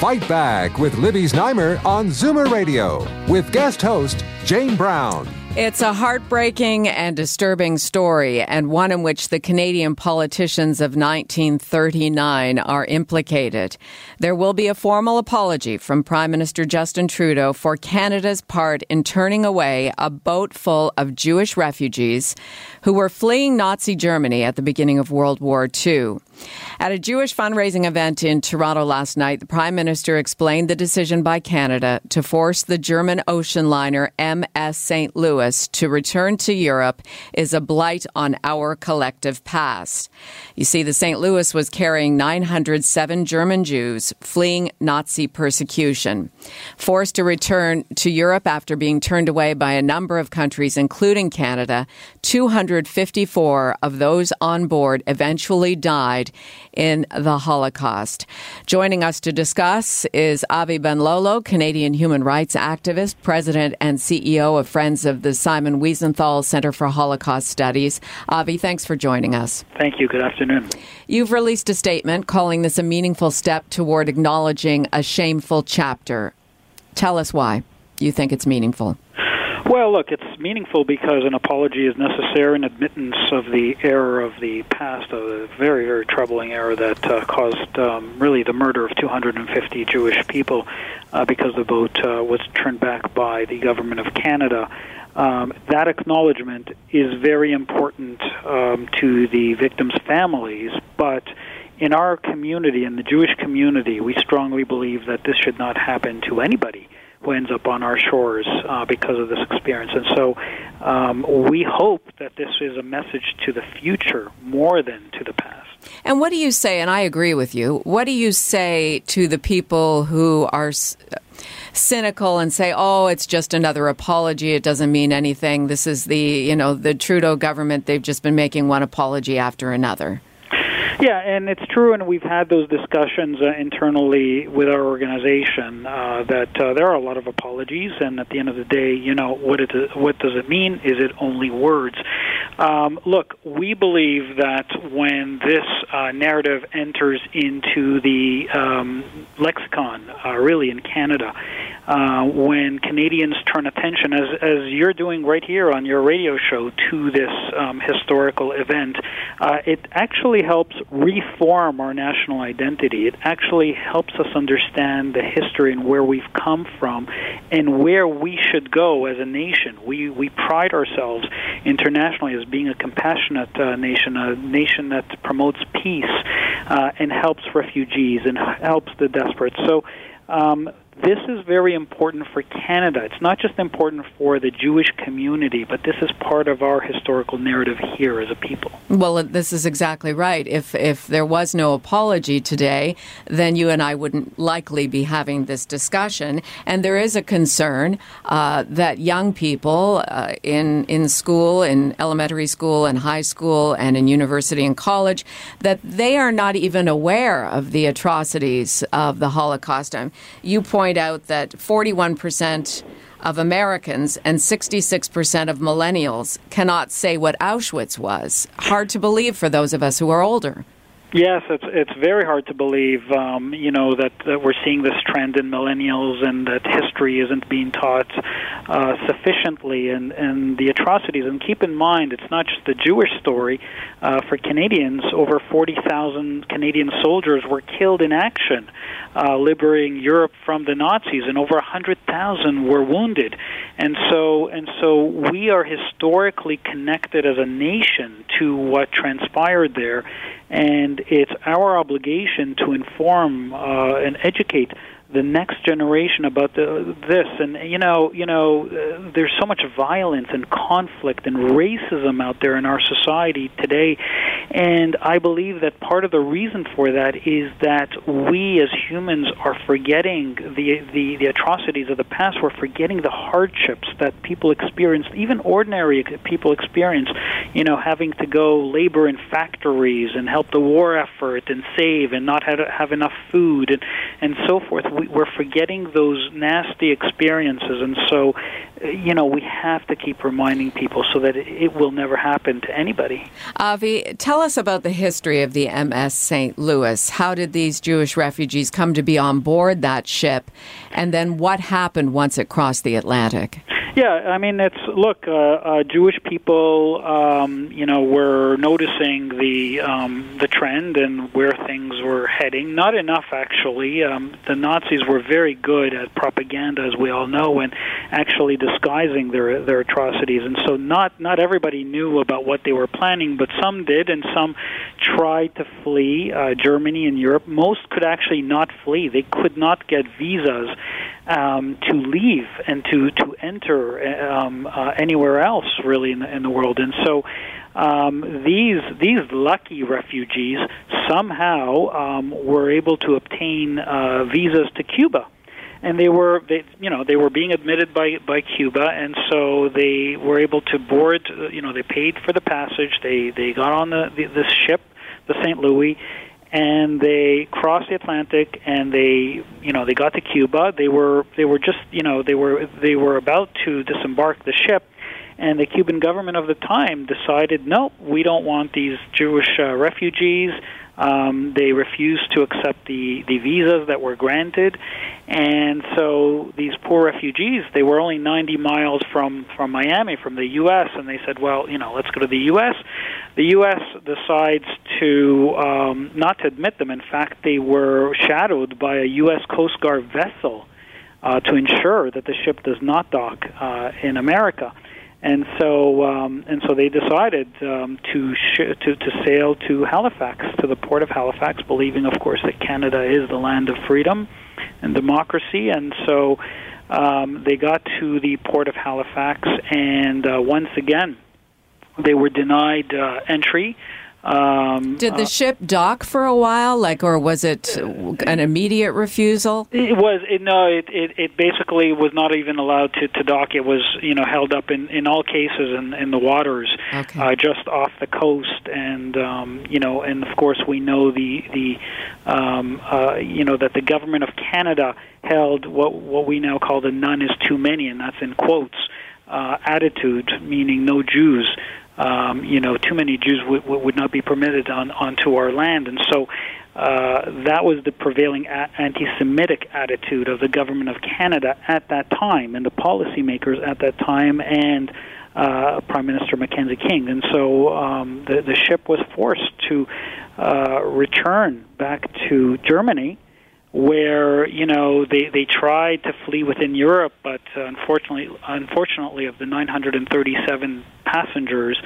Fight Back with Libby Znaimer on Zoomer Radio with guest host Jane Brown. It's a heartbreaking and disturbing story, and one in which the Canadian politicians of 1939 are implicated. There will be a formal apology from Prime Minister Justin Trudeau for Canada's part in turning away a boat full of Jewish refugees who were fleeing Nazi Germany at the beginning of World War II. At a Jewish fundraising event in Toronto last night, the Prime Minister explained the decision by Canada to force the German ocean liner MS St. Louis to return to Europe is a blight on our collective past. You see, the St. Louis was carrying 907 German Jews fleeing Nazi persecution. Forced to return to Europe after being turned away by a number of countries, including Canada, 254 of those on board eventually died in the Holocaust. Joining us to discuss is Avi Benlolo, Canadian human rights activist, president and CEO of Friends of the Simon Wiesenthal Center for Holocaust Studies. Avi, thanks for joining us. Thank you. Good afternoon. You've released a statement calling this a meaningful step toward acknowledging a shameful chapter. Tell us why you think it's meaningful. Well, look, it's meaningful because an apology is necessary, an admittance of the error of the past, a very, very troubling error that uh, caused um, really the murder of 250 Jewish people uh, because the boat uh, was turned back by the government of Canada. Um, that acknowledgement is very important um, to the victims' families, but in our community, in the Jewish community, we strongly believe that this should not happen to anybody who ends up on our shores uh, because of this experience. And so um, we hope that this is a message to the future more than to the past. And what do you say, and I agree with you, what do you say to the people who are cynical and say, "Oh, it's just another apology. It doesn't mean anything. This is the, you know, the Trudeau government. They've just been making one apology after another." Yeah, and it's true, and we've had those discussions uh, internally with our organization uh, that uh, there are a lot of apologies, and at the end of the day, you know, what it what does it mean? Is it only words? Um, look, we believe that when this uh, narrative enters into the um, lexicon, uh, really in Canada, uh, when Canadians turn attention, as as you're doing right here on your radio show, to this um, historical event, it actually helps reform our national identity. It actually helps us understand the history and where we've come from and where we should go as a nation. We, we pride ourselves internationally as being a compassionate uh, nation, a nation that promotes peace uh, and helps refugees and helps the desperate. So um, this is very important for Canada. It's not just important for the Jewish community, but this is part of our historical narrative here as a people. Well, this is exactly right. If if there was no apology today, then you and I wouldn't likely be having this discussion. And there is a concern uh, that young people uh, in in school, in elementary school, and high school, and in university and college, that they are not even aware of the atrocities of the Holocaust. Um, you point point out that 41% of Americans and 66% of millennials cannot say what Auschwitz was. Hard to believe for those of us who are older. Yes, it's it's very hard to believe, um, you know, that, that we're seeing this trend in millennials and that history isn't being taught uh, sufficiently, and and the atrocities. And keep in mind, it's not just the Jewish story. Uh, for Canadians, over forty thousand Canadian soldiers were killed in action, uh, liberating Europe from the Nazis, and over a hundred thousand were wounded. And so and so we are historically connected as a nation to what transpired there and it's our obligation to inform uh, and educate the next generation about the, this. And you know you know uh, there's so much violence and conflict and racism out there in our society today. And i believe that part of the reason for that is that we as humans are forgetting the the, the atrocities of the past. We're forgetting the hardships that people experienced even ordinary people experience you know having to go labor in factories and help the war effort and save and not have, have enough food and and so forth we're forgetting those nasty experiences, and so you know we have to keep reminding people so that it will never happen to anybody. Avi, tell us about the history of the MS St. Louis. How did these Jewish refugees come to be on board that ship, and then what happened once it crossed the Atlantic? Yeah, I mean, it's look, uh, uh, Jewish people, um, you know, were noticing the um, the trend and where things were heading. Not enough, actually. Um, the Nazis were very good at propaganda, as we all know, and actually disguising their their atrocities. And so, not not everybody knew about what they were planning, but some did, and some tried to flee uh, Germany and Europe. Most could actually not flee; they could not get visas um, to leave and to to enter um, uh, anywhere else really in the, in the world. And so um, these these lucky refugees somehow um, were able to obtain uh, visas to Cuba. And they were, they, you know, they were being admitted by by Cuba, and so they were able to board. Uh, you know, they paid for the passage. They they got on the, the this ship, the St. Louis, and they crossed the Atlantic and they you know they got to Cuba. They were they were just you know they were they were about to disembark the ship and the Cuban government of the time decided no we don't want these Jewish uh, refugees um, they refused to accept the, the visas that were granted, and so these poor refugees, they were only 90 miles from, from Miami, from the U.S., and they said, well, you know, let's go to the U.S. The U.S. decides to um, not to admit them. In fact, they were shadowed by a U.S. Coast Guard vessel uh, to ensure that the ship does not dock uh, in America and so um, and so they decided um, to, sh- to to sail to Halifax, to the port of Halifax, believing, of course, that Canada is the land of freedom and democracy. And so um, they got to the port of Halifax, and uh, once again, they were denied uh, entry um, Did the uh, ship dock for a while, like, or was it an immediate refusal? It was. It, no, it, it it basically was not even allowed to, to dock. It was, you know, held up in, in all cases in, in the waters, okay. uh, just off the coast, and um, you know, and of course we know the the um, uh, you know that the government of Canada held what what we now call the "none is too many," and that's in quotes. Uh, attitude, meaning no Jews um, you know, too many Jews would, would not be permitted on onto our land, and so uh, that was the prevailing a- anti-Semitic attitude of the government of Canada at that time, and the policymakers at that time, and uh, Prime Minister Mackenzie King, and so um, the the ship was forced to uh, return back to Germany where you know they they tried to flee within Europe, but uh, unfortunately, unfortunately, of the 937 passengers,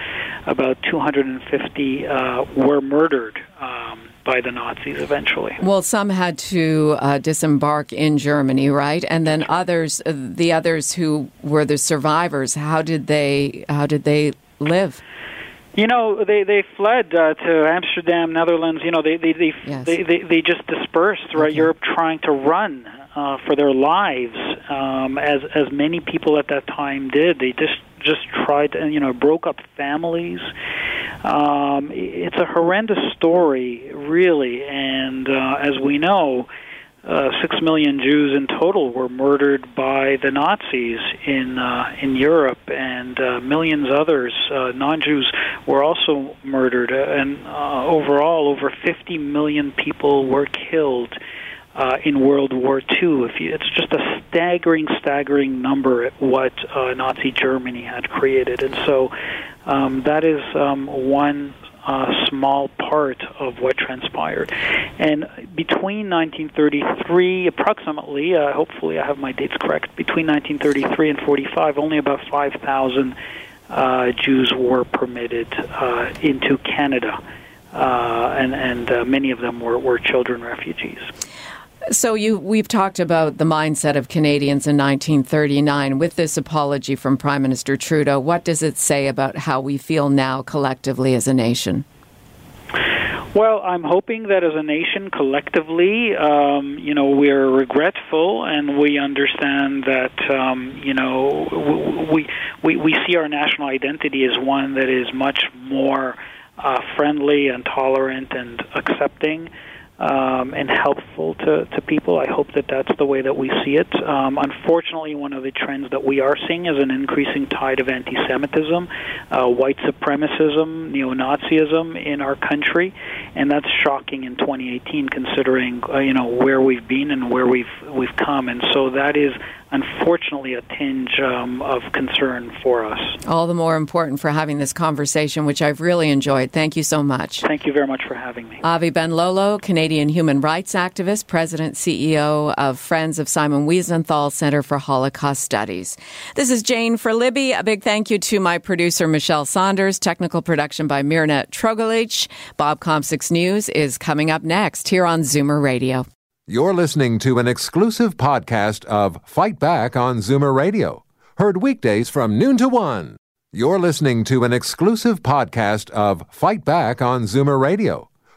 about 250 uh, were murdered. Um, by the Nazis eventually. Well, some had to uh, disembark in Germany, right? And then others, uh, the others who were the survivors, how did they how did they live? You know, they they fled uh, to Amsterdam, Netherlands. You know, they they they yes. they, they, they just dispersed throughout okay. Europe, trying to run uh, for their lives, um, as as many people at that time did. They just just tried to, you know, broke up families. Um, it's a horrendous story, really, and uh, as we know uh, six million Jews in total were murdered by the Nazis in uh, in Europe, and uh, millions others, uh, non-Jews, were also murdered. And uh, overall, over 50 million people were killed uh, in World War II. If you, it's just a staggering, staggering number at what uh, Nazi Germany had created, and so um, that is um, one uh, small part of what transpired. And between 1933, approximately, uh, hopefully I have my dates correct, between 1933 and 45, only about 5,000 uh, Jews were permitted uh, into Canada, uh, and, and uh, many of them were, were children refugees. So you we've talked about the mindset of Canadians in 1939 with this apology from Prime Minister Trudeau. What does it say about how we feel now collectively as a nation? Well, I'm hoping that as a nation, collectively, um, you know, we're regretful and we understand that, um, you know, we, we we see our national identity as one that is much more uh, friendly and tolerant and accepting um, and helpful to, to people. I hope that that's the way that we see it. Um, unfortunately, one of the trends that we are seeing is an increasing tide of anti-Semitism, uh, white supremacism, neo-Nazism in our country, and that's shocking in 2018, considering uh, you know where we've been and where we've we've come. And so that is unfortunately a tinge um, of concern for us. All the more important for having this conversation, which I've really enjoyed. Thank you so much. Thank you very much for having me. Avi Benlolo, Canadian human rights activist, president, CEO of Friends of Simon Wiesenthal Center for Holocaust Studies. This is Jane for Libby. A big thank you to my producer, Michelle Saunders. Technical production by Mirna Trogolich. Bob Komsic News is coming up next here on Zoomer Radio. You're listening to an exclusive podcast of Fight Back on Zoomer Radio, heard weekdays from noon to one. You're listening to an exclusive podcast of Fight Back on Zoomer Radio,